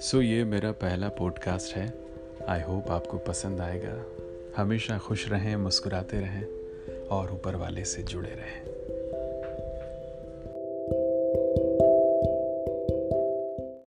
सो so, ये मेरा पहला पॉडकास्ट है। आई होप आपको पसंद आएगा। हमेशा खुश रहें मुस्कुराते रहें और ऊपर वाले से जुड़े रहें।